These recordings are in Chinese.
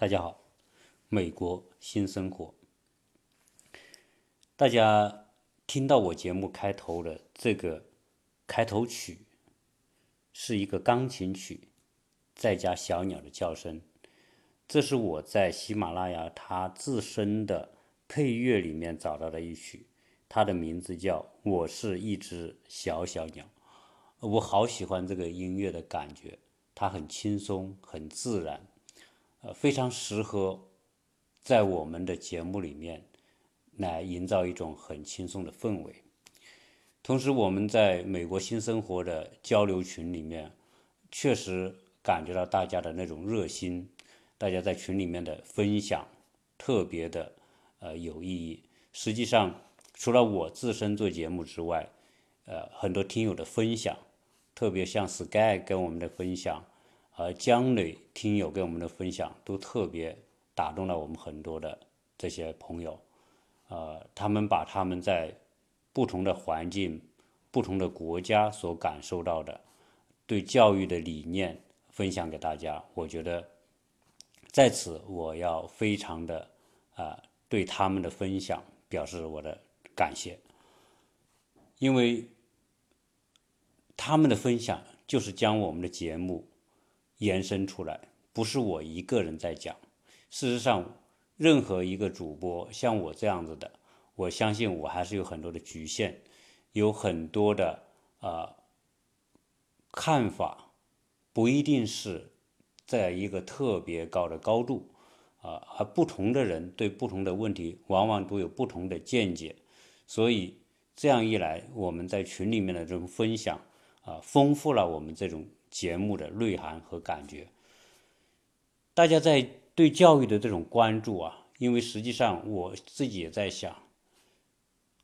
大家好，美国新生活。大家听到我节目开头的这个开头曲，是一个钢琴曲，再加小鸟的叫声。这是我在喜马拉雅它自身的配乐里面找到的一曲，它的名字叫《我是一只小小鸟》。我好喜欢这个音乐的感觉，它很轻松，很自然。呃，非常适合在我们的节目里面来营造一种很轻松的氛围。同时，我们在美国新生活的交流群里面，确实感觉到大家的那种热心，大家在群里面的分享特别的呃有意义。实际上，除了我自身做节目之外，呃，很多听友的分享，特别像 Sky 跟我们的分享。而江磊听友给我们的分享都特别打动了我们很多的这些朋友，呃，他们把他们在不同的环境、不同的国家所感受到的对教育的理念分享给大家。我觉得在此我要非常的啊对他们的分享表示我的感谢，因为他们的分享就是将我们的节目。延伸出来，不是我一个人在讲。事实上，任何一个主播像我这样子的，我相信我还是有很多的局限，有很多的啊看法，不一定是在一个特别高的高度啊。而不同的人对不同的问题，往往都有不同的见解。所以这样一来，我们在群里面的这种分享啊，丰富了我们这种。节目的内涵和感觉，大家在对教育的这种关注啊，因为实际上我自己也在想，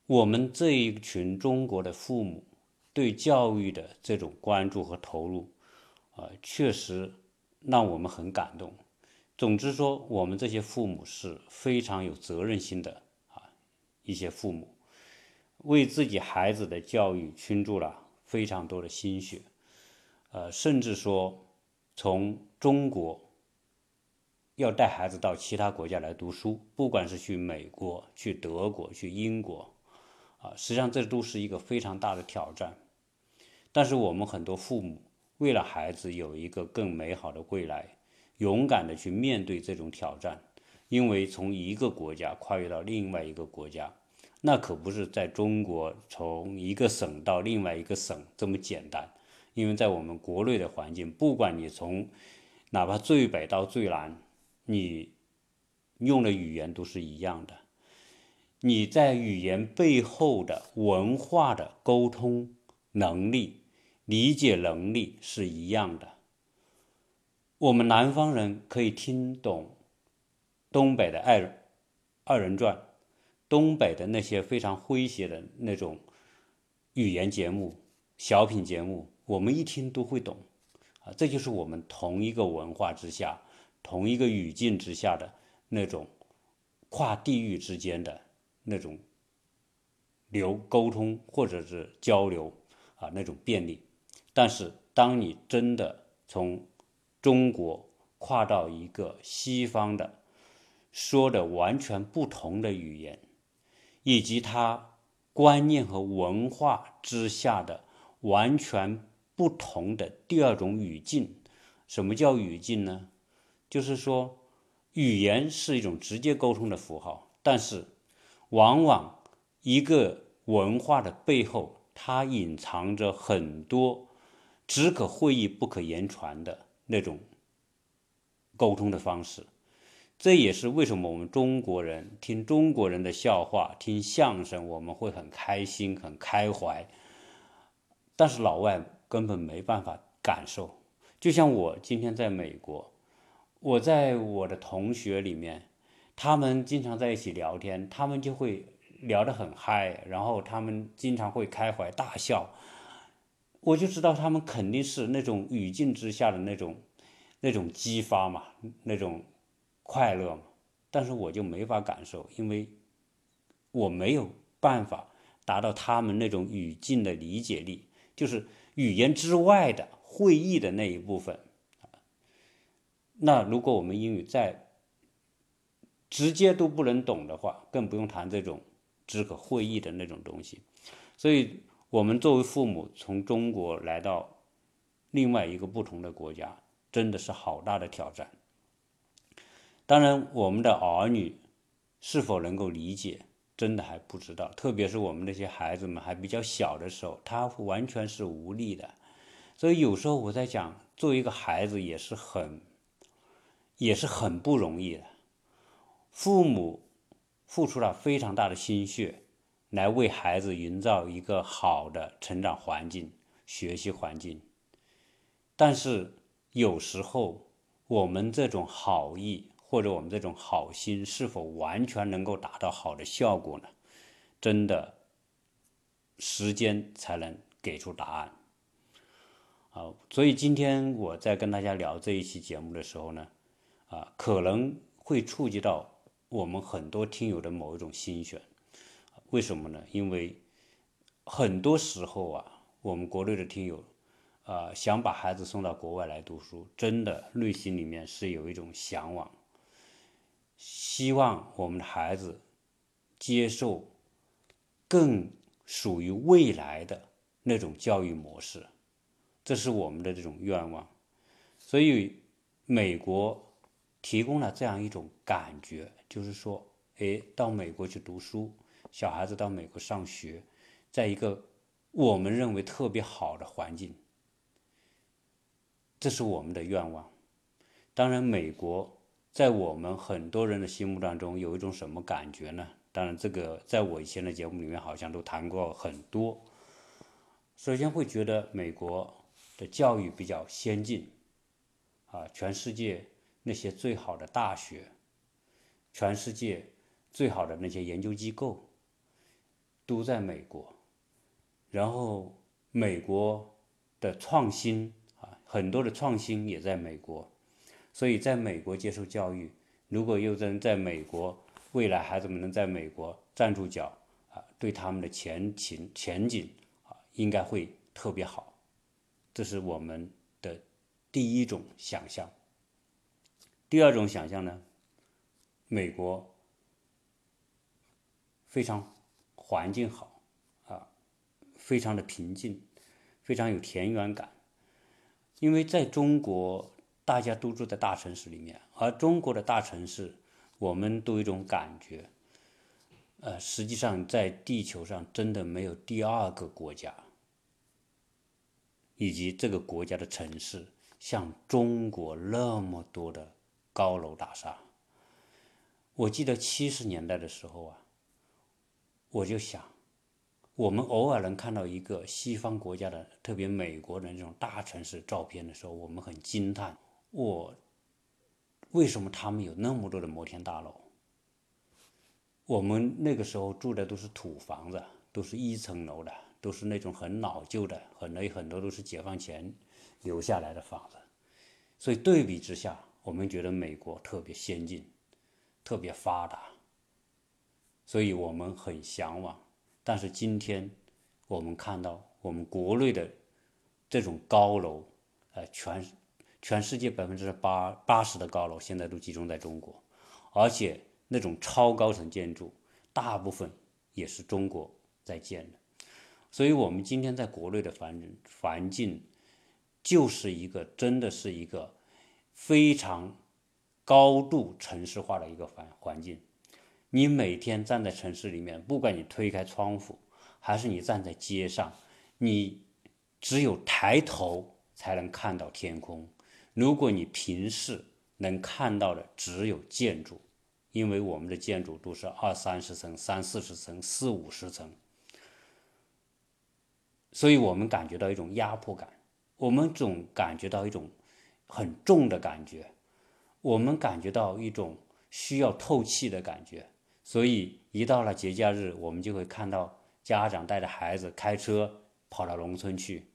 我们这一群中国的父母对教育的这种关注和投入，啊，确实让我们很感动。总之说，我们这些父母是非常有责任心的啊，一些父母为自己孩子的教育倾注了非常多的心血。呃，甚至说，从中国要带孩子到其他国家来读书，不管是去美国、去德国、去英国，啊，实际上这都是一个非常大的挑战。但是我们很多父母为了孩子有一个更美好的未来，勇敢的去面对这种挑战。因为从一个国家跨越到另外一个国家，那可不是在中国从一个省到另外一个省这么简单。因为在我们国内的环境，不管你从哪怕最北到最南，你用的语言都是一样的。你在语言背后的文化的沟通能力、理解能力是一样的。我们南方人可以听懂东北的二二人转，东北的那些非常诙谐的那种语言节目、小品节目。我们一听都会懂，啊，这就是我们同一个文化之下、同一个语境之下的那种跨地域之间的那种流沟通或者是交流啊那种便利。但是，当你真的从中国跨到一个西方的说的完全不同的语言，以及他观念和文化之下的完全。不同的第二种语境，什么叫语境呢？就是说，语言是一种直接沟通的符号，但是往往一个文化的背后，它隐藏着很多只可会意不可言传的那种沟通的方式。这也是为什么我们中国人听中国人的笑话、听相声，我们会很开心、很开怀，但是老外。根本没办法感受，就像我今天在美国，我在我的同学里面，他们经常在一起聊天，他们就会聊得很嗨，然后他们经常会开怀大笑，我就知道他们肯定是那种语境之下的那种那种激发嘛，那种快乐嘛，但是我就没法感受，因为我没有办法达到他们那种语境的理解力，就是。语言之外的会议的那一部分，那如果我们英语再直接都不能懂的话，更不用谈这种只可会意的那种东西。所以，我们作为父母，从中国来到另外一个不同的国家，真的是好大的挑战。当然，我们的儿女是否能够理解，真的还不知道。特别是我们那些孩子们还比较小的时候，他完全是无力的。所以有时候我在讲，作为一个孩子也是很，也是很不容易的。父母付出了非常大的心血，来为孩子营造一个好的成长环境、学习环境。但是有时候，我们这种好意或者我们这种好心，是否完全能够达到好的效果呢？真的，时间才能给出答案。啊，所以今天我在跟大家聊这一期节目的时候呢，啊，可能会触及到。我们很多听友的某一种心弦，为什么呢？因为很多时候啊，我们国内的听友啊，想把孩子送到国外来读书，真的内心里面是有一种向往，希望我们的孩子接受更属于未来的那种教育模式，这是我们的这种愿望。所以，美国。提供了这样一种感觉，就是说，哎，到美国去读书，小孩子到美国上学，在一个我们认为特别好的环境，这是我们的愿望。当然，美国在我们很多人的心目当中有一种什么感觉呢？当然，这个在我以前的节目里面好像都谈过很多。首先会觉得美国的教育比较先进，啊，全世界。那些最好的大学，全世界最好的那些研究机构都在美国，然后美国的创新啊，很多的创新也在美国，所以在美国接受教育，如果又能在美国，未来孩子们能在美国站住脚啊，对他们的前景前景啊，应该会特别好，这是我们的第一种想象。第二种想象呢，美国非常环境好啊，非常的平静，非常有田园感。因为在中国，大家都住在大城市里面，而中国的大城市，我们都有一种感觉，呃，实际上在地球上真的没有第二个国家，以及这个国家的城市像中国那么多的。高楼大厦，我记得七十年代的时候啊，我就想，我们偶尔能看到一个西方国家的，特别美国的那种大城市照片的时候，我们很惊叹，我为什么他们有那么多的摩天大楼？我们那个时候住的都是土房子，都是一层楼的，都是那种很老旧的，很多很多都是解放前留下来的房子，所以对比之下。我们觉得美国特别先进，特别发达，所以我们很向往。但是今天我们看到，我们国内的这种高楼，呃，全全世界百分之八八十的高楼现在都集中在中国，而且那种超高层建筑，大部分也是中国在建的。所以，我们今天在国内的环环境，就是一个真的是一个。非常高度城市化的一个环环境，你每天站在城市里面，不管你推开窗户，还是你站在街上，你只有抬头才能看到天空。如果你平视，能看到的只有建筑，因为我们的建筑都是二三十层、三四十层、四五十层，所以我们感觉到一种压迫感，我们总感觉到一种。很重的感觉，我们感觉到一种需要透气的感觉，所以一到了节假日，我们就会看到家长带着孩子开车跑到农村去，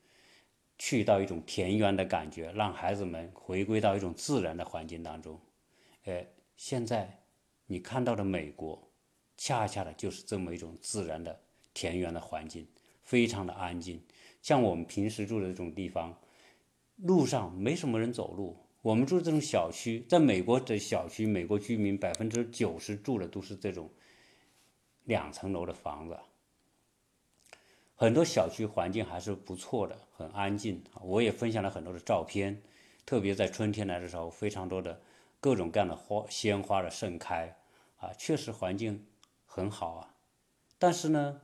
去到一种田园的感觉，让孩子们回归到一种自然的环境当中。哎，现在你看到的美国，恰恰的就是这么一种自然的田园的环境，非常的安静，像我们平时住的这种地方。路上没什么人走路，我们住这种小区，在美国的小区，美国居民百分之九十住的都是这种两层楼的房子，很多小区环境还是不错的，很安静。我也分享了很多的照片，特别在春天来的时候，非常多的各种各样的花鲜花的盛开，啊，确实环境很好啊。但是呢，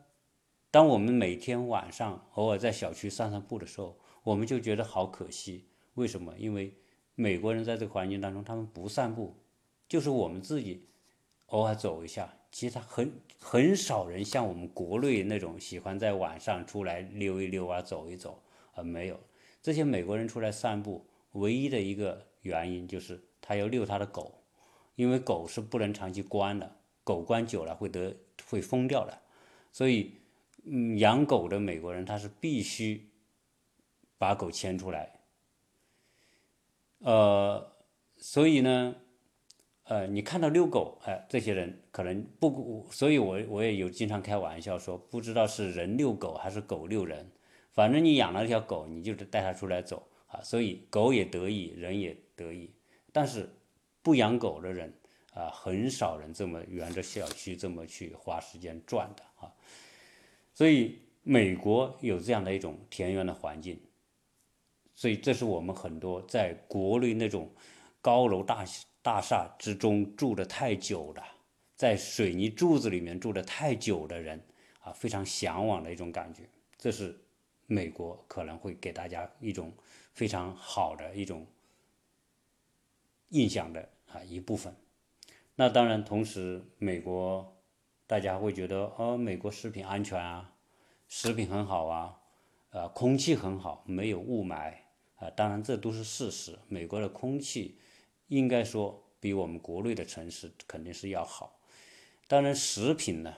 当我们每天晚上偶尔在小区散散步的时候，我们就觉得好可惜。为什么？因为美国人在这个环境当中，他们不散步，就是我们自己偶尔走一下。其实他很很少人像我们国内那种喜欢在晚上出来溜一溜啊，走一走啊，没有。这些美国人出来散步，唯一的一个原因就是他要遛他的狗，因为狗是不能长期关的，狗关久了会得会疯掉的。所以，嗯，养狗的美国人他是必须把狗牵出来。呃，所以呢，呃，你看到遛狗，哎，这些人可能不，所以我我也有经常开玩笑说，不知道是人遛狗还是狗遛人，反正你养了一条狗，你就得带它出来走啊，所以狗也得意，人也得意。但是不养狗的人啊，很少人这么沿着小区这么去花时间转的啊，所以美国有这样的一种田园的环境。所以，这是我们很多在国内那种高楼大厦大厦之中住的太久了，在水泥柱子里面住的太久的人啊，非常向往的一种感觉。这是美国可能会给大家一种非常好的一种印象的啊一部分。那当然，同时美国大家会觉得，哦，美国食品安全啊，食品很好啊，呃，空气很好，没有雾霾。啊，当然这都是事实。美国的空气应该说比我们国内的城市肯定是要好。当然，食品呢，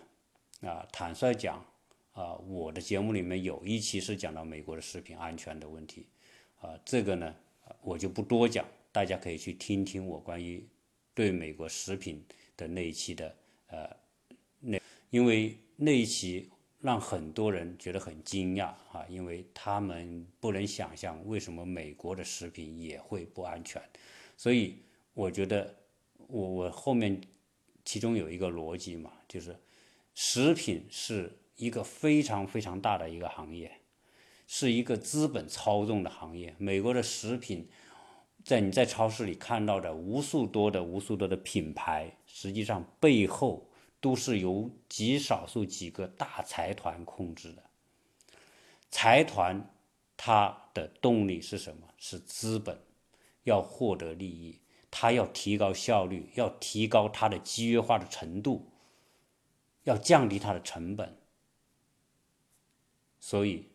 啊，坦率讲，啊，我的节目里面有一期是讲到美国的食品安全的问题，啊，这个呢，我就不多讲，大家可以去听听我关于对美国食品的那一期的，呃，那因为那一期。让很多人觉得很惊讶啊，因为他们不能想象为什么美国的食品也会不安全，所以我觉得我我后面其中有一个逻辑嘛，就是食品是一个非常非常大的一个行业，是一个资本操纵的行业。美国的食品，在你在超市里看到的无数多的无数多的品牌，实际上背后。都是由极少数几个大财团控制的。财团它的动力是什么？是资本，要获得利益，他要提高效率，要提高它的集约化的程度，要降低它的成本。所以，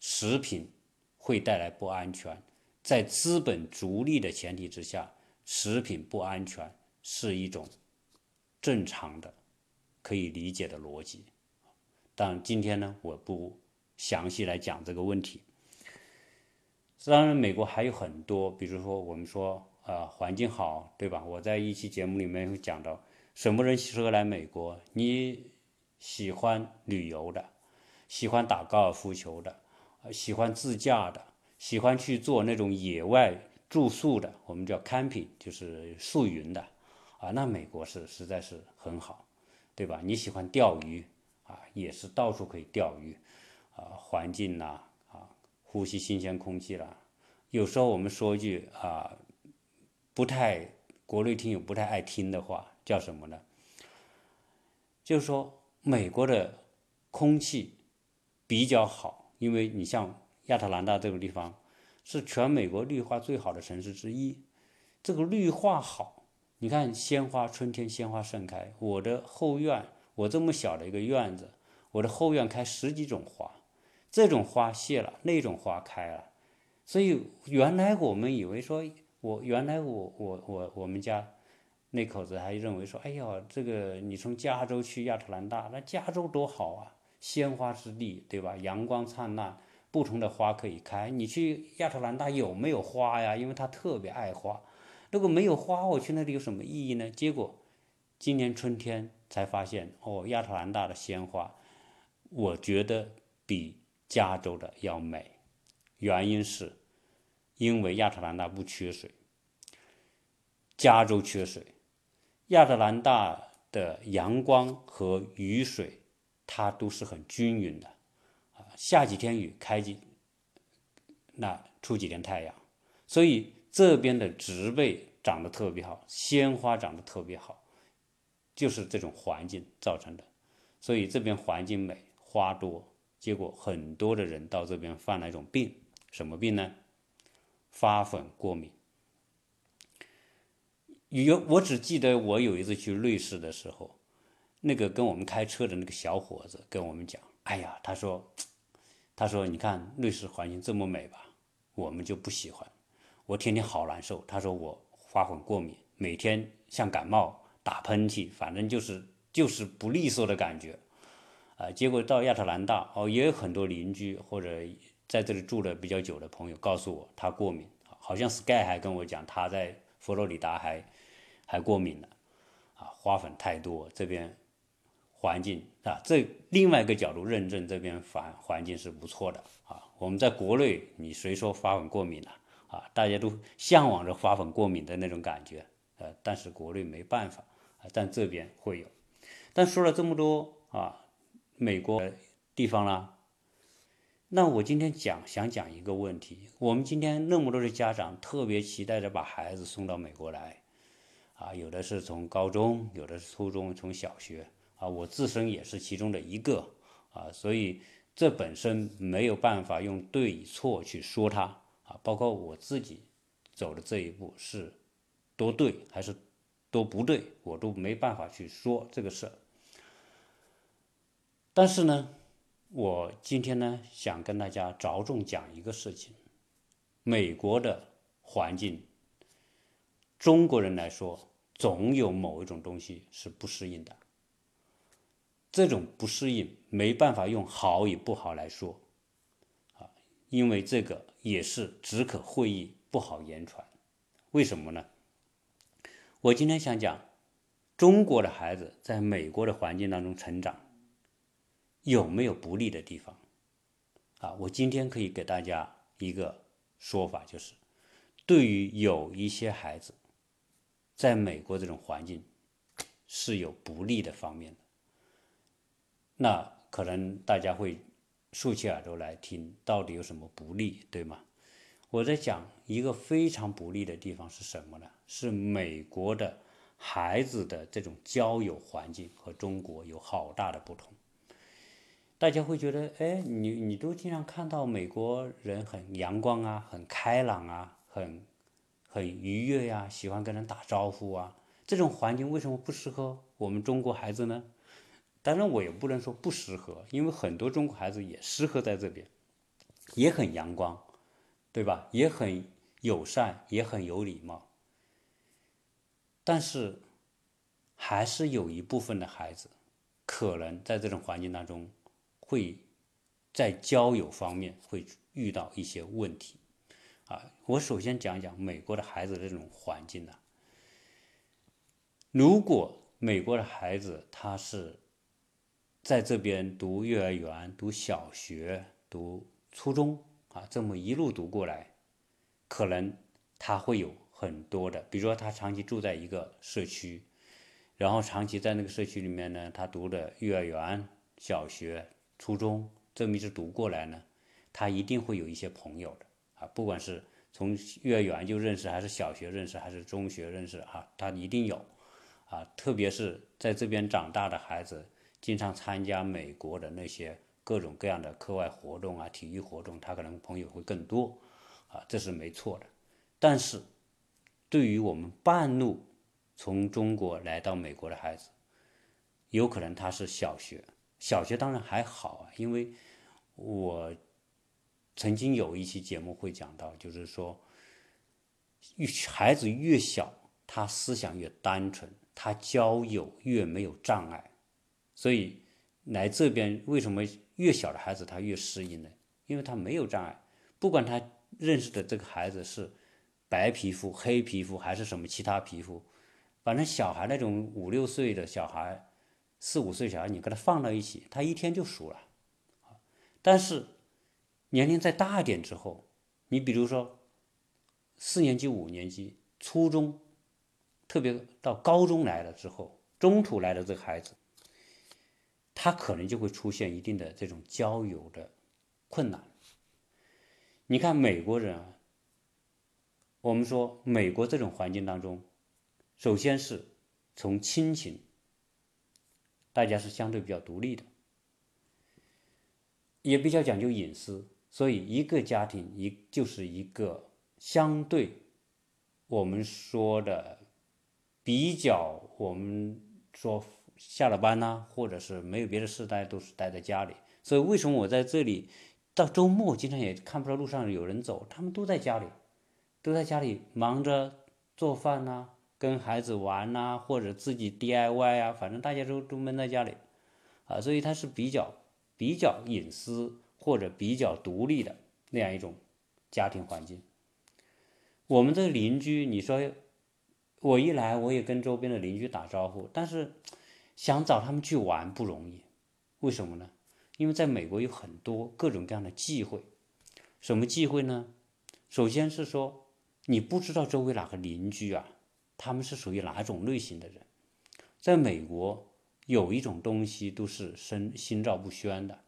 食品会带来不安全。在资本逐利的前提之下，食品不安全是一种。正常的，可以理解的逻辑，但今天呢，我不详细来讲这个问题。当然，美国还有很多，比如说我们说，呃，环境好，对吧？我在一期节目里面会讲到，什么人适合来美国？你喜欢旅游的，喜欢打高尔夫球的，喜欢自驾的，喜欢去做那种野外住宿的，我们叫 camping，就是宿营的。啊，那美国是实在是很好，对吧？你喜欢钓鱼啊，也是到处可以钓鱼，啊，环境呐，呼吸新鲜空气啦。有时候我们说一句啊，不太国内听友不太爱听的话，叫什么呢？就是说美国的空气比较好，因为你像亚特兰大这个地方是全美国绿化最好的城市之一，这个绿化好。你看鲜花，春天鲜花盛开。我的后院，我这么小的一个院子，我的后院开十几种花，这种花谢了，那种花开了。所以原来我们以为说，我原来我我我我们家那口子还认为说，哎呀，这个你从加州去亚特兰大，那加州多好啊，鲜花之地，对吧？阳光灿烂，不同的花可以开。你去亚特兰大有没有花呀？因为他特别爱花。如果没有花，我去那里有什么意义呢？结果今年春天才发现，哦，亚特兰大的鲜花，我觉得比加州的要美。原因是，因为亚特兰大不缺水，加州缺水，亚特兰大的阳光和雨水它都是很均匀的，啊，下几天雨，开几那出几天太阳，所以这边的植被长得特别好，鲜花长得特别好，就是这种环境造成的。所以这边环境美，花多，结果很多的人到这边犯了一种病，什么病呢？花粉过敏。有我只记得我有一次去瑞士的时候，那个跟我们开车的那个小伙子跟我们讲，哎呀，他说，他说你看瑞士环境这么美吧，我们就不喜欢，我天天好难受。他说我花粉过敏，每天像感冒、打喷嚏，反正就是。就是不利索的感觉，啊，结果到亚特兰大哦，也有很多邻居或者在这里住的比较久的朋友告诉我，他过敏，好像 Sky 还跟我讲他在佛罗里达还还过敏了，啊，花粉太多，这边环境啊，这另外一个角度认证这边环环境是不错的啊，我们在国内你谁说花粉过敏了啊？大家都向往着花粉过敏的那种感觉，呃，但是国内没办法啊，但这边会有。但说了这么多啊，美国地方啦，那我今天讲想讲一个问题：我们今天那么多的家长特别期待着把孩子送到美国来，啊，有的是从高中，有的是初中，从小学，啊，我自身也是其中的一个，啊，所以这本身没有办法用对与错去说它，啊，包括我自己走的这一步是多对还是多不对，我都没办法去说这个事儿。但是呢，我今天呢想跟大家着重讲一个事情：美国的环境，中国人来说，总有某一种东西是不适应的。这种不适应没办法用好与不好来说，啊，因为这个也是只可会意不好言传。为什么呢？我今天想讲，中国的孩子在美国的环境当中成长。有没有不利的地方？啊，我今天可以给大家一个说法，就是对于有一些孩子，在美国这种环境是有不利的方面的。那可能大家会竖起耳朵来听，到底有什么不利，对吗？我在讲一个非常不利的地方是什么呢？是美国的孩子的这种交友环境和中国有好大的不同。大家会觉得，哎，你你都经常看到美国人很阳光啊，很开朗啊，很很愉悦呀，喜欢跟人打招呼啊，这种环境为什么不适合我们中国孩子呢？当然，我也不能说不适合，因为很多中国孩子也适合在这边，也很阳光，对吧？也很友善，也很有礼貌。但是，还是有一部分的孩子，可能在这种环境当中。会在交友方面会遇到一些问题，啊，我首先讲讲美国的孩子这种环境呢。如果美国的孩子他是在这边读幼儿园、读小学、读初中啊，这么一路读过来，可能他会有很多的，比如说他长期住在一个社区，然后长期在那个社区里面呢，他读的幼儿园、小学。初中这么一直读过来呢，他一定会有一些朋友的啊，不管是从幼儿园就认识，还是小学认识，还是中学认识啊，他一定有啊。特别是在这边长大的孩子，经常参加美国的那些各种各样的课外活动啊、体育活动，他可能朋友会更多啊，这是没错的。但是，对于我们半路从中国来到美国的孩子，有可能他是小学。小学当然还好，因为我曾经有一期节目会讲到，就是说，越孩子越小，他思想越单纯，他交友越没有障碍，所以来这边为什么越小的孩子他越适应呢？因为他没有障碍，不管他认识的这个孩子是白皮肤、黑皮肤还是什么其他皮肤，反正小孩那种五六岁的小孩。四五岁小孩，你跟他放到一起，他一天就熟了，但是年龄再大一点之后，你比如说四年级、五年级、初中，特别到高中来了之后，中途来的这个孩子，他可能就会出现一定的这种交友的困难。你看美国人啊，我们说美国这种环境当中，首先是从亲情，大家是相对比较独立的，也比较讲究隐私，所以一个家庭一就是一个相对我们说的比较，我们说下了班呐、或者是没有别的事，大家都是待在家里。所以为什么我在这里？到周末，经常也看不到路上有人走，他们都在家里，都在家里忙着做饭呐、跟孩子玩呐、或者自己 DIY 啊，反正大家都都闷在家里，啊，所以他是比较比较隐私或者比较独立的那样一种家庭环境。我们的邻居，你说我一来我也跟周边的邻居打招呼，但是想找他们去玩不容易，为什么呢？因为在美国有很多各种各样的忌讳，什么忌讳呢？首先是说你不知道周围哪个邻居啊，他们是属于哪种类型的人。在美国有一种东西都是心心照不宣的。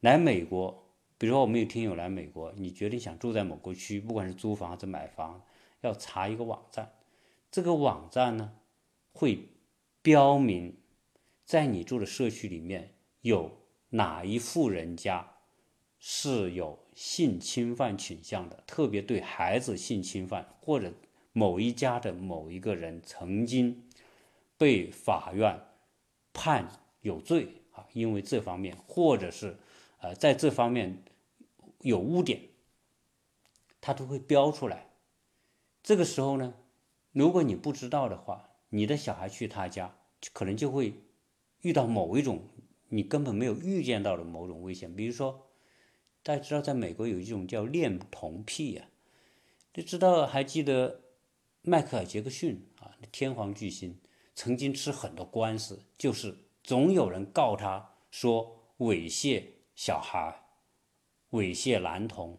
来美国，比如说我们有听友来美国，你决定想住在某个区，不管是租房还是买房，要查一个网站，这个网站呢会标明在你住的社区里面有。哪一户人家是有性侵犯倾向的？特别对孩子性侵犯，或者某一家的某一个人曾经被法院判有罪啊，因为这方面，或者是呃在这方面有污点，他都会标出来。这个时候呢，如果你不知道的话，你的小孩去他家，可能就会遇到某一种。你根本没有预见到的某种危险，比如说，大家知道，在美国有一种叫恋童癖呀，你知道还记得迈克尔·杰克逊啊，天皇巨星，曾经吃很多官司，就是总有人告他说猥亵小孩、猥亵男童，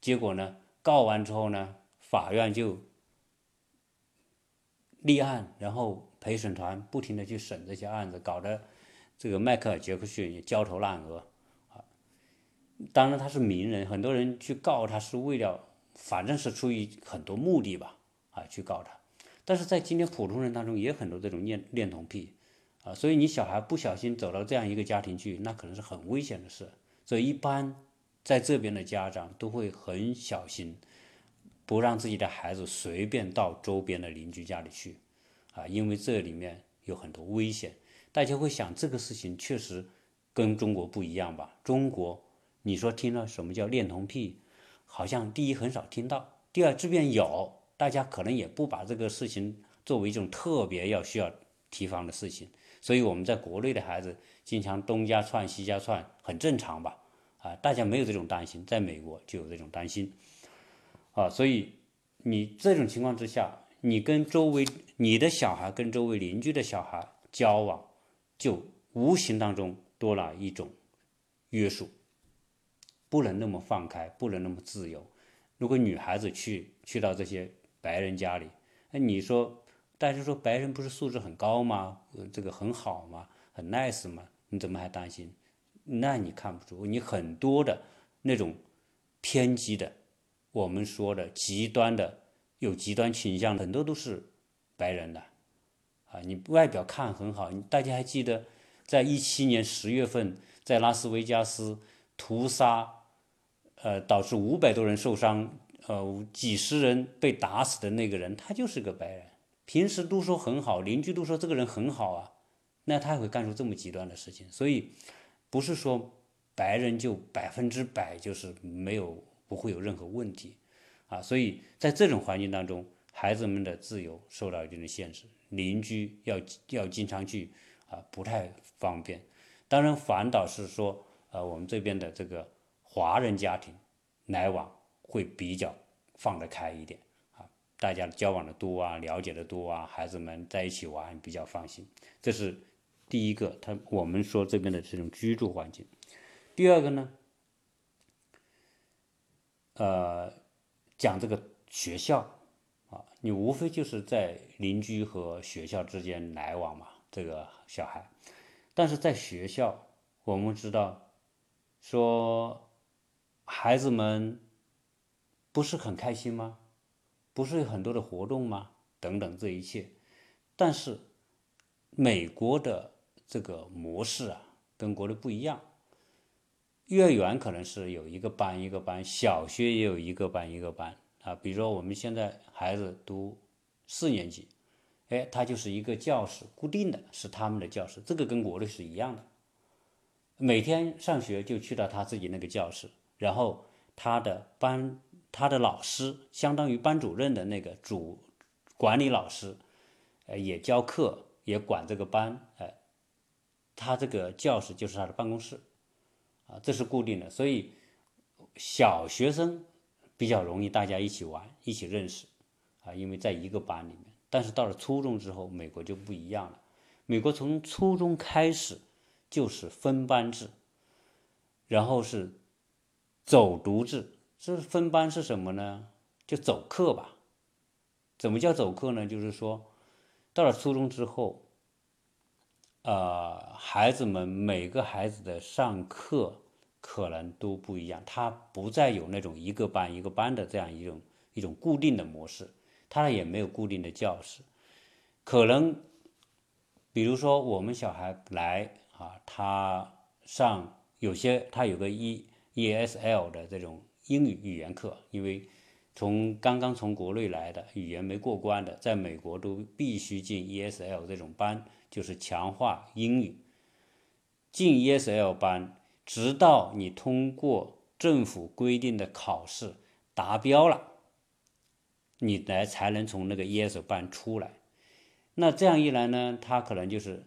结果呢，告完之后呢，法院就立案，然后陪审团不停的去审这些案子，搞得。这个迈克尔·杰克逊也焦头烂额啊！当然他是名人，很多人去告他是为了，反正是出于很多目的吧啊，去告他。但是在今天普通人当中也很多这种恋恋童癖啊，所以你小孩不小心走到这样一个家庭去，那可能是很危险的事。所以一般在这边的家长都会很小心，不让自己的孩子随便到周边的邻居家里去啊，因为这里面有很多危险。大家会想，这个事情确实跟中国不一样吧？中国，你说听了什么叫恋童癖，好像第一很少听到，第二这边有，大家可能也不把这个事情作为一种特别要需要提防的事情。所以我们在国内的孩子经常东家串西家串，很正常吧？啊，大家没有这种担心，在美国就有这种担心啊。所以你这种情况之下，你跟周围你的小孩跟周围邻居的小孩交往。就无形当中多了一种约束，不能那么放开，不能那么自由。如果女孩子去去到这些白人家里，那你说，但是说白人不是素质很高吗？呃这个很好吗？很 nice 吗？你怎么还担心？那你看不出，你很多的那种偏激的，我们说的极端的，有极端倾向的，很多都是白人的。啊，你外表看很好，大家还记得，在一七年十月份，在拉斯维加斯屠杀，呃，导致五百多人受伤，呃，几十人被打死的那个人，他就是个白人，平时都说很好，邻居都说这个人很好啊，那他会干出这么极端的事情，所以不是说白人就百分之百就是没有不会有任何问题，啊，所以在这种环境当中，孩子们的自由受到一定的限制。邻居要要经常去啊，不太方便。当然，反倒是说，呃，我们这边的这个华人家庭来往会比较放得开一点啊，大家交往的多啊，了解的多啊，孩子们在一起玩比较放心。这是第一个，他我们说这边的这种居住环境。第二个呢，呃，讲这个学校啊。你无非就是在邻居和学校之间来往嘛，这个小孩。但是在学校，我们知道，说孩子们不是很开心吗？不是有很多的活动吗？等等这一切。但是美国的这个模式啊，跟国内不一样。幼儿园可能是有一个班一个班，小学也有一个班一个班啊。比如说我们现在孩子读四年级，哎，他就是一个教室，固定的是他们的教室，这个跟国内是一样的。每天上学就去到他自己那个教室，然后他的班他的老师相当于班主任的那个主管理老师，呃，也教课也管这个班，哎，他这个教室就是他的办公室。啊，这是固定的，所以小学生比较容易大家一起玩，一起认识，啊，因为在一个班里面。但是到了初中之后，美国就不一样了。美国从初中开始就是分班制，然后是走读制。这分班是什么呢？就走课吧。怎么叫走课呢？就是说，到了初中之后。呃，孩子们每个孩子的上课可能都不一样，他不再有那种一个班一个班的这样一种一种固定的模式，他也没有固定的教室，可能比如说我们小孩来啊，他上有些他有个 E E S L 的这种英语语言课，因为从刚刚从国内来的语言没过关的，在美国都必须进 E S L 这种班。就是强化英语，进 ESL 班，直到你通过政府规定的考试达标了，你来才能从那个 ESL 班出来。那这样一来呢，他可能就是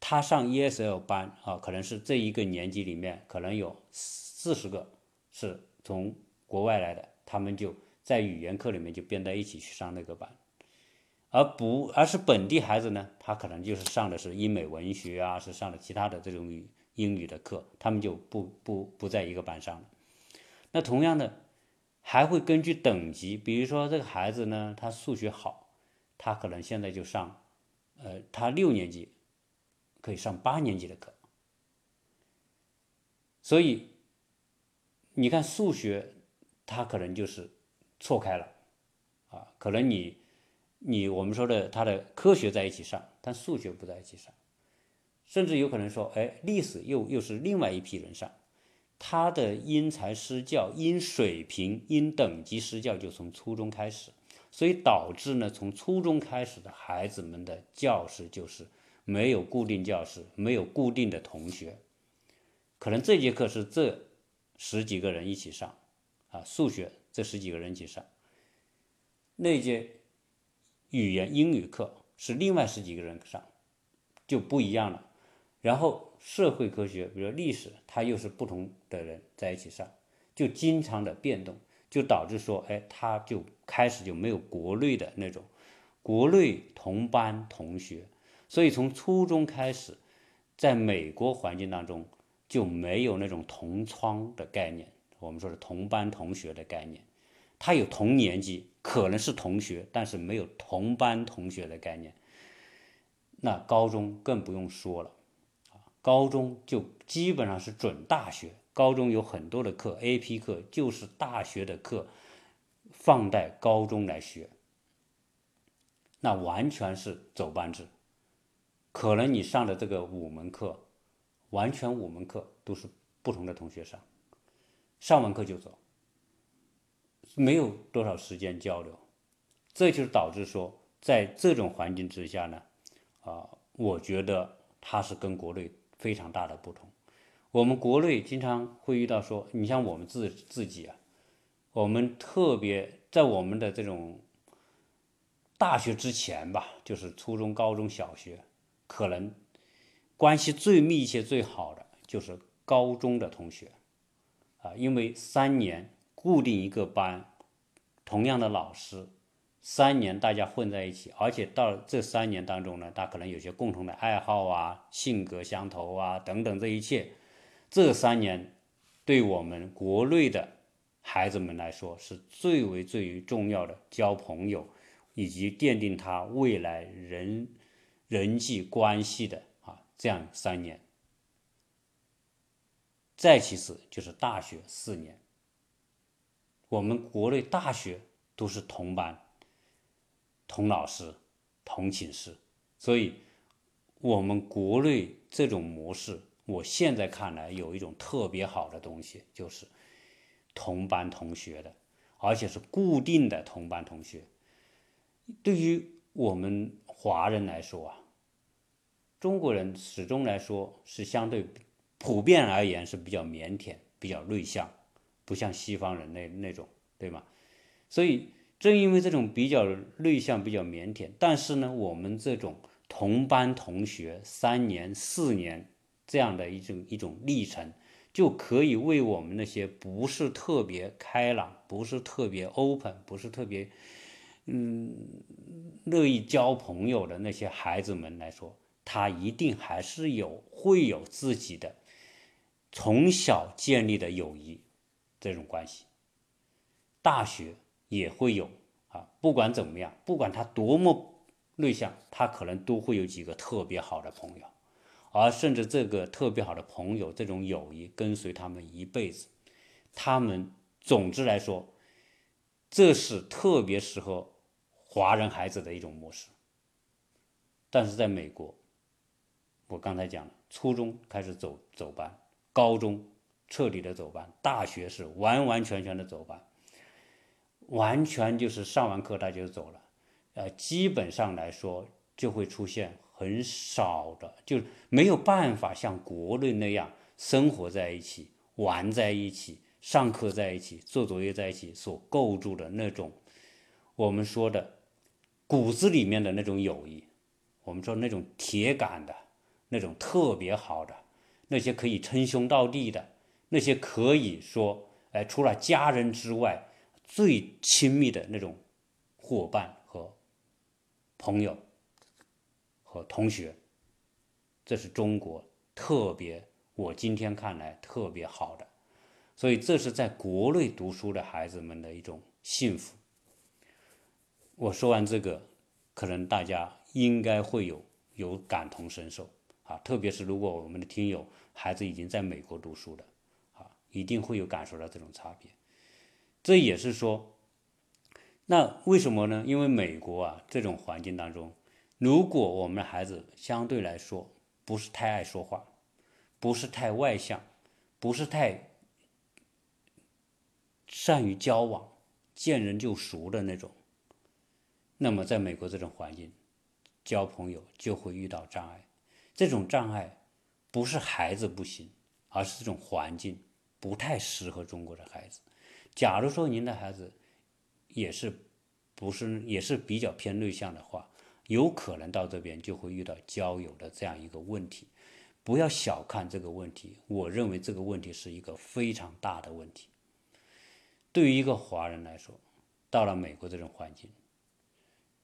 他上 ESL 班啊，可能是这一个年级里面可能有四十个是从国外来的，他们就在语言课里面就编在一起去上那个班。而不，而是本地孩子呢，他可能就是上的是英美文学啊，是上的其他的这种英语的课，他们就不不不在一个班上了。那同样的，还会根据等级，比如说这个孩子呢，他数学好，他可能现在就上，呃，他六年级可以上八年级的课。所以你看数学，它可能就是错开了，啊，可能你。你我们说的他的科学在一起上，但数学不在一起上，甚至有可能说，哎，历史又又是另外一批人上，他的因材施教、因水平、因等级施教就从初中开始，所以导致呢，从初中开始的孩子们的教室就是没有固定教室，没有固定的同学，可能这节课是这十几个人一起上，啊，数学这十几个人一起上，那节。语言英语课是另外十几个人上，就不一样了。然后社会科学，比如历史，它又是不同的人在一起上，就经常的变动，就导致说，哎，他就开始就没有国内的那种国内同班同学，所以从初中开始，在美国环境当中就没有那种同窗的概念，我们说是同班同学的概念。他有同年级，可能是同学，但是没有同班同学的概念。那高中更不用说了，高中就基本上是准大学。高中有很多的课，AP 课就是大学的课，放在高中来学。那完全是走班制，可能你上的这个五门课，完全五门课都是不同的同学上，上完课就走。没有多少时间交流，这就是导致说，在这种环境之下呢，啊，我觉得它是跟国内非常大的不同。我们国内经常会遇到说，你像我们自自己啊，我们特别在我们的这种大学之前吧，就是初中、高中小学，可能关系最密切、最好的就是高中的同学，啊，因为三年。固定一个班，同样的老师，三年大家混在一起，而且到这三年当中呢，他可能有些共同的爱好啊，性格相投啊等等这一切，这三年对我们国内的孩子们来说是最为最为重要的交朋友，以及奠定他未来人人际关系的这样三年。再其次就是大学四年，我们国内大学都是同班、同老师、同寝室，所以我们国内这种模式，我现在看来有一种特别好的东西，就是同班同学的，而且是固定的同班同学。对于我们华人来说啊，中国人始终来说是相对。普遍而言是比较腼腆、比较内向，不像西方人那那种，对吗？所以正因为这种比较内向、比较腼腆，但是呢，我们这种同班同学三年、四年这样的一种一种历程，就可以为我们那些不是特别开朗、不是特别 open、不是特别嗯乐意交朋友的那些孩子们来说，他一定还是有会有自己的。从小建立的友谊，这种关系，大学也会有啊。不管怎么样，不管他多么内向，他可能都会有几个特别好的朋友，而甚至这个特别好的朋友，这种友谊跟随他们一辈子。他们总之来说，这是特别适合华人孩子的一种模式。但是在美国，我刚才讲了，初中开始走走班。高中彻底的走班，大学是完完全全的走班，完全就是上完课大家就走了，呃，基本上来说就会出现很少的，就没有办法像国内那样生活在一起、玩在一起、上课在一起、做作业在一起所构筑的那种我们说的骨子里面的那种友谊，我们说那种铁杆的那种特别好的。那些可以称兄道弟的，那些可以说，哎，除了家人之外最亲密的那种伙伴和朋友和同学，这是中国特别，我今天看来特别好的，所以这是在国内读书的孩子们的一种幸福。我说完这个，可能大家应该会有有感同身受。啊，特别是如果我们的听友孩子已经在美国读书的，啊，一定会有感受到这种差别。这也是说，那为什么呢？因为美国啊这种环境当中，如果我们的孩子相对来说不是太爱说话，不是太外向，不是太善于交往，见人就熟的那种，那么在美国这种环境，交朋友就会遇到障碍。这种障碍不是孩子不行，而是这种环境不太适合中国的孩子。假如说您的孩子也是不是也是比较偏内向的话，有可能到这边就会遇到交友的这样一个问题。不要小看这个问题，我认为这个问题是一个非常大的问题。对于一个华人来说，到了美国这种环境，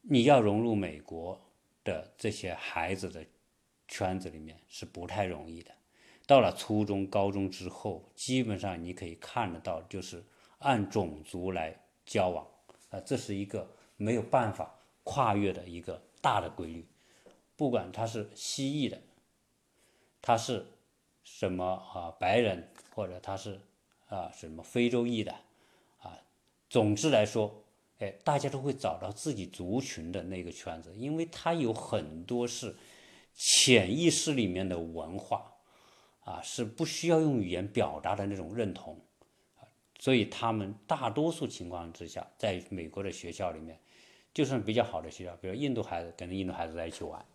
你要融入美国的这些孩子的。圈子里面是不太容易的，到了初中、高中之后，基本上你可以看得到，就是按种族来交往，啊，这是一个没有办法跨越的一个大的规律。不管他是蜥蜴的，他是什么啊白人，或者他是啊什么非洲裔的，啊，总之来说，哎，大家都会找到自己族群的那个圈子，因为他有很多是。潜意识里面的文化，啊，是不需要用语言表达的那种认同，啊，所以他们大多数情况之下，在美国的学校里面，就算比较好的学校，比如印度孩子跟印度孩子在一起玩，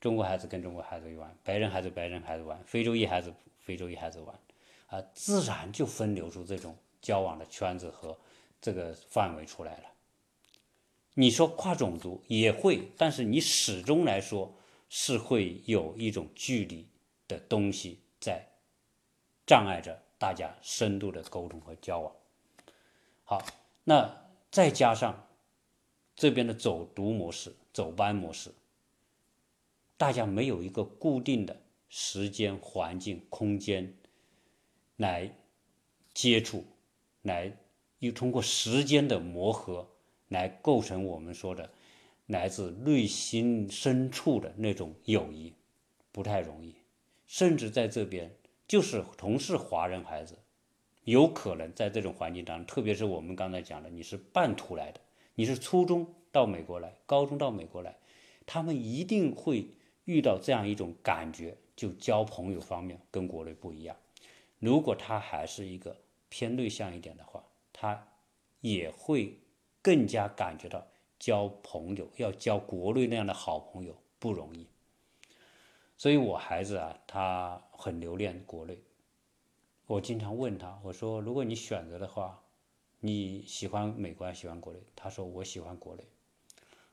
中国孩子跟中国孩子玩，白人孩子白人孩子玩，非洲裔孩子非洲裔孩子玩，啊，自然就分流出这种交往的圈子和这个范围出来了。你说跨种族也会，但是你始终来说。是会有一种距离的东西在障碍着大家深度的沟通和交往。好，那再加上这边的走读模式、走班模式，大家没有一个固定的时间、环境、空间来接触，来又通过时间的磨合来构成我们说的来自内心深处的那种友谊，不太容易。甚至在这边，就是同是华人孩子，有可能在这种环境当中，特别是我们刚才讲的，你是半途来的，你是初中到美国来，高中到美国来，他们一定会遇到这样一种感觉，就交朋友方面跟国内不一样。如果他还是一个偏内向一点的话，他也会更加感觉到。交朋友要交国内那样的好朋友不容易，所以我孩子啊，他很留恋国内。我经常问他，我说：“如果你选择的话，你喜欢美国还是喜欢国内？”他说：“我喜欢国内。”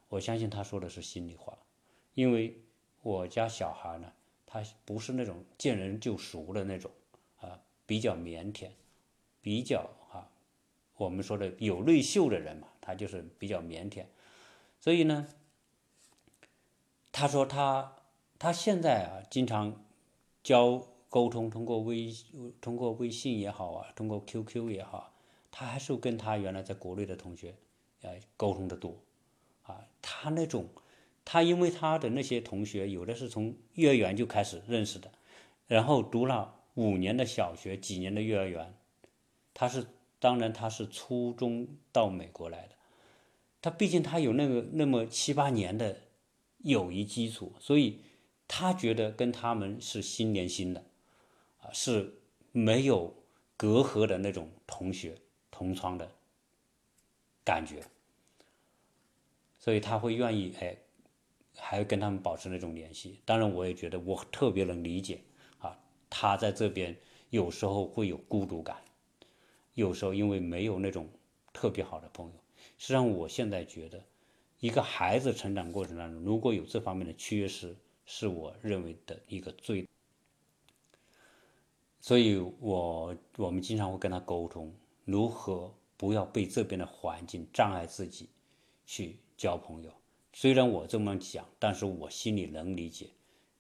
我相信他说的是心里话，因为我家小孩呢，他不是那种见人就熟的那种啊，比较腼腆，比较，我们说的有内秀的人嘛，他就是比较腼腆。所以呢，他说他他现在啊，经常交沟通，通过微通过微信也好啊，通过 QQ 也好，他还是跟他原来在国内的同学，呃，沟通的多，啊，他那种他因为他的那些同学有的是从幼儿园就开始认识的，然后读了五年的小学，几年的幼儿园，他是当然他是初中到美国来的。他毕竟他有那个那么七八年的友谊基础，所以他觉得跟他们是心连心的，啊，是没有隔阂的那种同学同窗的感觉，所以他会愿意哎，还跟他们保持那种联系。当然，我也觉得我特别能理解啊，他在这边有时候会有孤独感，有时候因为没有那种特别好的朋友。实际上，我现在觉得，一个孩子成长过程当中，如果有这方面的缺失，是我认为的一个最。所以，我我们经常会跟他沟通，如何不要被这边的环境障碍自己去交朋友。虽然我这么讲，但是我心里能理解，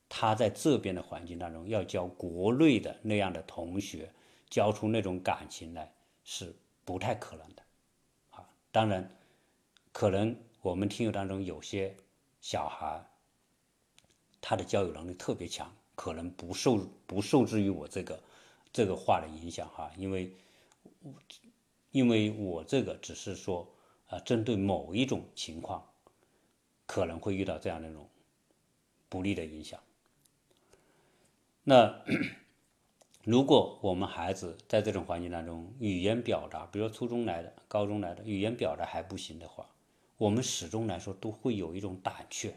他在这边的环境当中要交国内的那样的同学，交出那种感情来是不太可能的。啊当然，可能我们听友当中有些小孩，他的交友能力特别强，可能不受不受制于我这个这个话的影响哈，因为因为我这个只是说啊，针对某一种情况，可能会遇到这样的一种不利的影响。那。如果我们孩子在这种环境当中，语言表达，比如说初中来的、高中来的，语言表达还不行的话，我们始终来说都会有一种胆怯，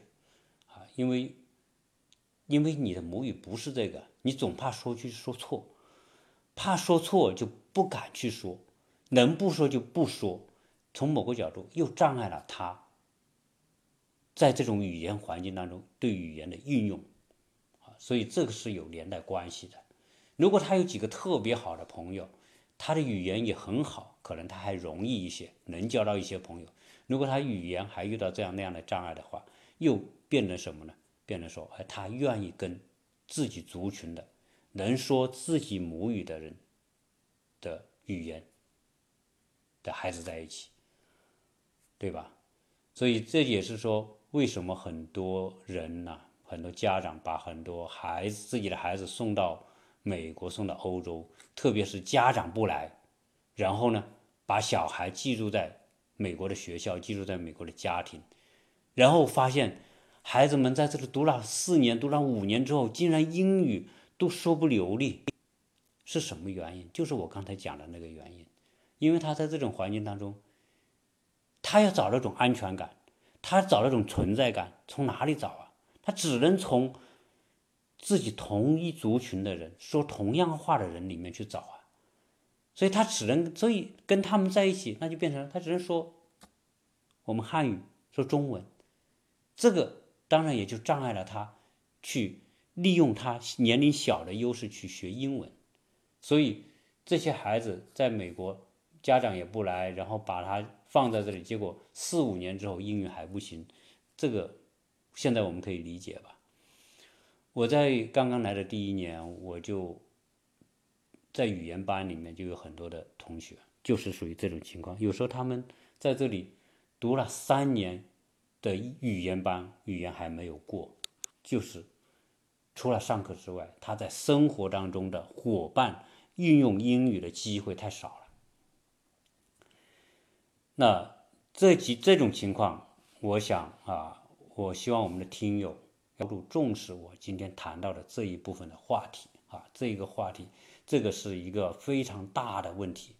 啊，因为，因为你的母语不是这个，你总怕说句说错，怕说错就不敢去说，能不说就不说，从某个角度又障碍了他，在这种语言环境当中对语言的运用，啊，所以这个是有连带关系的。如果他有几个特别好的朋友，他的语言也很好，可能他还容易一些，能交到一些朋友。如果他语言还遇到这样那样的障碍的话，又变成什么呢？变成说，哎，他愿意跟自己族群的、能说自己母语的人的语言的孩子在一起，对吧？所以这也是说，为什么很多人呢，很多家长把很多孩子自己的孩子送到。美国送到欧洲，特别是家长不来，然后呢，把小孩寄住在美国的学校，寄住在美国的家庭，然后发现孩子们在这里读了四年，读了五年之后，竟然英语都说不流利，是什么原因？就是我刚才讲的那个原因，因为他在这种环境当中，他要找那种安全感，他找那种存在感，从哪里找啊？他只能从。自己同一族群的人说同样话的人里面去找啊，所以他只能所以跟他们在一起，那就变成他只能说我们汉语说中文，这个当然也就障碍了他去利用他年龄小的优势去学英文，所以这些孩子在美国家长也不来，然后把他放在这里，结果四五年之后英语还不行，这个现在我们可以理解吧。我在刚刚来的第一年，我就在语言班里面就有很多的同学，就是属于这种情况。有时候他们在这里读了三年，的语言班语言还没有过，就是除了上课之外，他在生活当中的伙伴运用英语的机会太少了。那这几这种情况，我想啊，我希望我们的听友要重视我今天谈到的这一部分的话题啊，这一个话题，这个是一个非常大的问题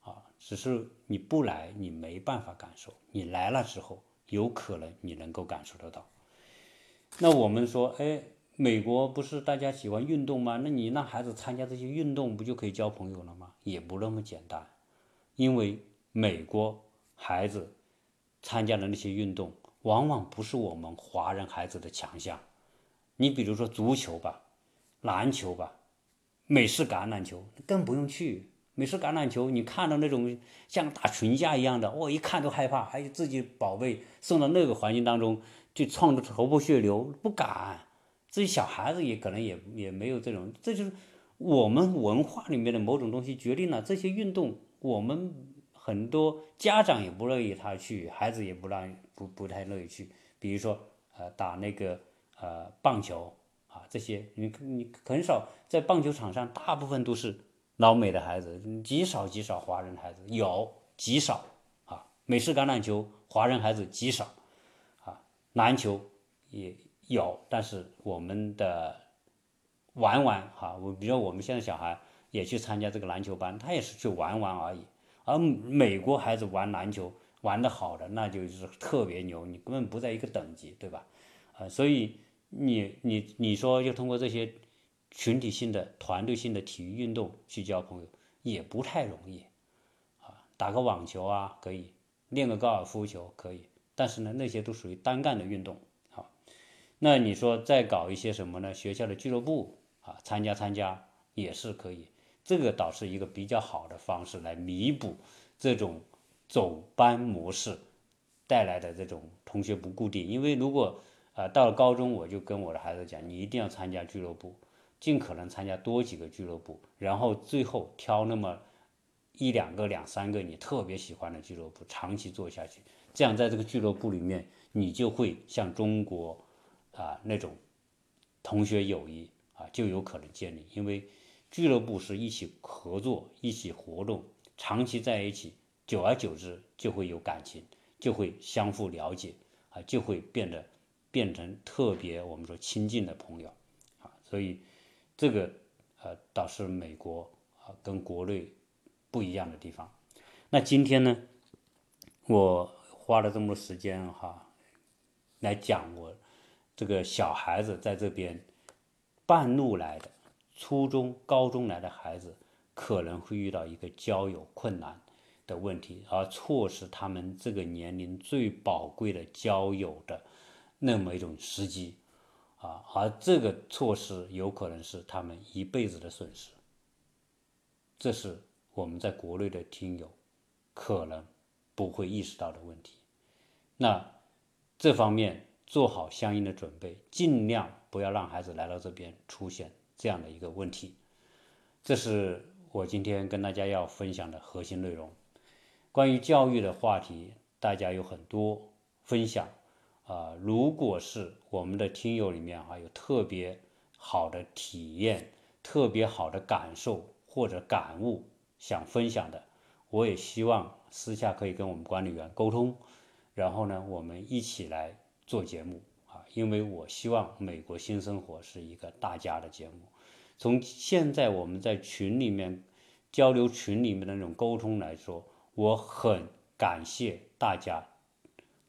啊，只是你不来，你没办法感受；你来了之后，有可能你能够感受得到。那我们说，哎，美国不是大家喜欢运动吗？那你让孩子参加这些运动，不就可以交朋友了吗？也不那么简单，因为美国。孩子参加的那些运动，往往不是我们华人孩子的强项。你比如说足球吧，篮球吧，美式橄榄球更不用去。美式橄榄球，你看到那种像打群架一样的，我一看都害怕，还有自己宝贝送到那个环境当中，就撞得头破血流，不敢。自己小孩子也可能也也没有这种，这就是我们文化里面的某种东西决定了这些运动，我们。很多家长也不乐意他去，孩子也不让不不太乐意去。比如说，呃，打那个呃棒球啊，这些你你很少在棒球场上，大部分都是老美的孩子，极少极少华人孩子有极少啊。美式橄榄球华人孩子极少啊，篮球也有，但是我们的玩玩哈，我比如说我们现在小孩也去参加这个篮球班，他也是去玩玩而已。而美国孩子玩篮球玩得好的，那就是特别牛，你根本不在一个等级，对吧？啊，所以你你你说就通过这些群体性的、团队性的体育运动去交朋友，也不太容易啊。打个网球啊，可以；练个高尔夫球可以，但是呢，那些都属于单干的运动。好，那你说再搞一些什么呢？学校的俱乐部啊，参加参加也是可以。这个倒是一个比较好的方式来弥补这种走班模式带来的这种同学不固定。因为如果呃到了高中，我就跟我的孩子讲，你一定要参加俱乐部，尽可能参加多几个俱乐部，然后最后挑那么一两个、两三个你特别喜欢的俱乐部，长期做下去。这样在这个俱乐部里面，你就会像中国啊那种同学友谊啊就有可能建立，因为。俱乐部是一起合作、一起活动，长期在一起，久而久之就会有感情，就会相互了解，啊，就会变得变成特别我们说亲近的朋友，啊，所以这个呃倒是美国啊跟国内不一样的地方。那今天呢，我花了这么多时间哈来讲我这个小孩子在这边半路来的。初中、高中来的孩子可能会遇到一个交友困难的问题，而错失他们这个年龄最宝贵的交友的那么一种时机，啊，而这个错失有可能是他们一辈子的损失。这是我们在国内的听友可能不会意识到的问题。那这方面做好相应的准备，尽量不要让孩子来到这边出现。这样的一个问题，这是我今天跟大家要分享的核心内容。关于教育的话题，大家有很多分享啊。如果是我们的听友里面啊有特别好的体验、特别好的感受或者感悟想分享的，我也希望私下可以跟我们管理员沟通，然后呢，我们一起来做节目啊。因为我希望《美国新生活》是一个大家的节目。从现在我们在群里面交流、群里面的那种沟通来说，我很感谢大家，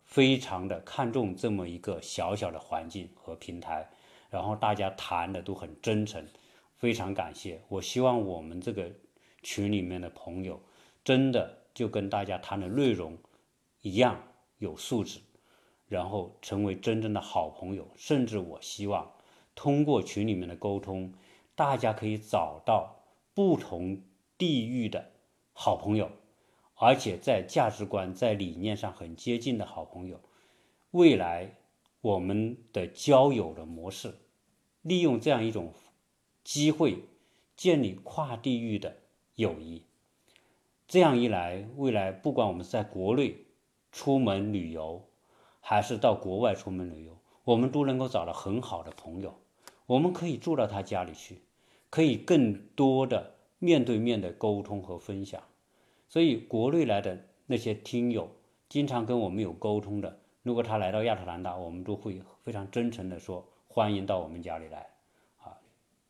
非常的看重这么一个小小的环境和平台。然后大家谈的都很真诚，非常感谢。我希望我们这个群里面的朋友，真的就跟大家谈的内容一样有素质。然后成为真正的好朋友，甚至我希望通过群里面的沟通，大家可以找到不同地域的好朋友，而且在价值观、在理念上很接近的好朋友。未来我们的交友的模式，利用这样一种机会建立跨地域的友谊。这样一来，未来不管我们在国内出门旅游，还是到国外出门旅游，我们都能够找到很好的朋友，我们可以住到他家里去，可以更多的面对面的沟通和分享。所以国内来的那些听友，经常跟我们有沟通的，如果他来到亚特兰大，我们都会非常真诚的说欢迎到我们家里来，啊，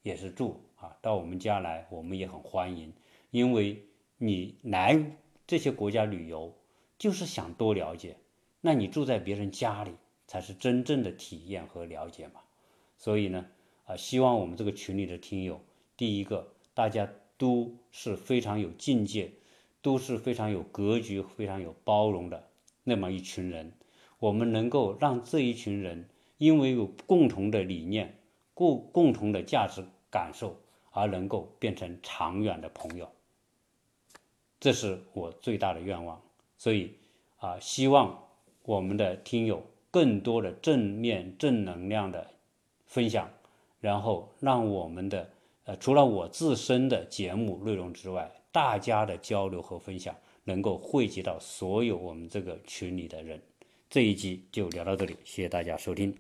也是住啊，到我们家来，我们也很欢迎，因为你来这些国家旅游，就是想多了解。那你住在别人家里，才是真正的体验和了解嘛。所以呢，啊，希望我们这个群里的听友，第一个，大家都是非常有境界，都是非常有格局、非常有包容的那么一群人。我们能够让这一群人，因为有共同的理念、共共同的价值感受，而能够变成长远的朋友。这是我最大的愿望。所以啊，希望。我们的听友更多的正面正能量的分享，然后让我们的呃除了我自身的节目内容之外，大家的交流和分享能够汇集到所有我们这个群里的人。这一集就聊到这里，谢谢大家收听。